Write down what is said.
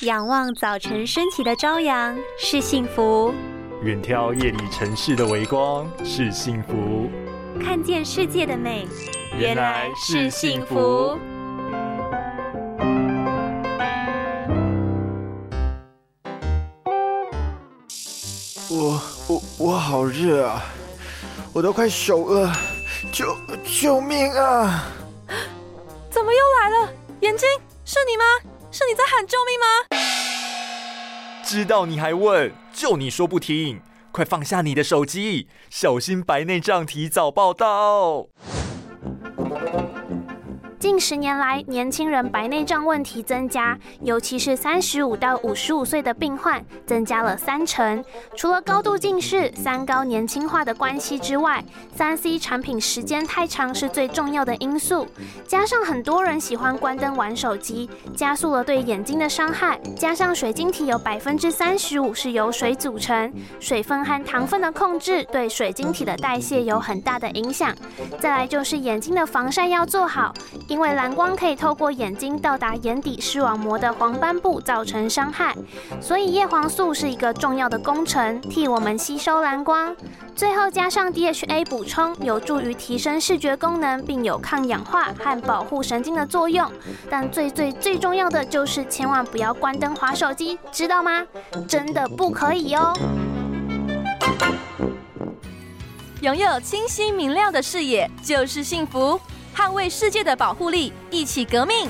仰望早晨升起的朝阳是幸福，远眺夜里城市的微光是幸福，看见世界的美原来是幸福。我我我好热啊，我都快熟了，救救命啊！怎么又来了？眼睛是你吗？是你在喊救命吗？知道你还问，就你说不听，快放下你的手机，小心白内障提早报道。近十年来，年轻人白内障问题增加，尤其是三十五到五十五岁的病患增加了三成。除了高度近视、三高年轻化的关系之外，三 C 产品时间太长是最重要的因素。加上很多人喜欢关灯玩手机，加速了对眼睛的伤害。加上水晶体有百分之三十五是由水组成，水分和糖分的控制对水晶体的代谢有很大的影响。再来就是眼睛的防晒要做好。因为蓝光可以透过眼睛到达眼底视网膜的黄斑部，造成伤害，所以叶黄素是一个重要的工程，替我们吸收蓝光。最后加上 DHA 补充，有助于提升视觉功能，并有抗氧化和保护神经的作用。但最最最重要的就是千万不要关灯划手机，知道吗？真的不可以哦！拥有清晰明亮的视野就是幸福。捍卫世界的保护力，一起革命！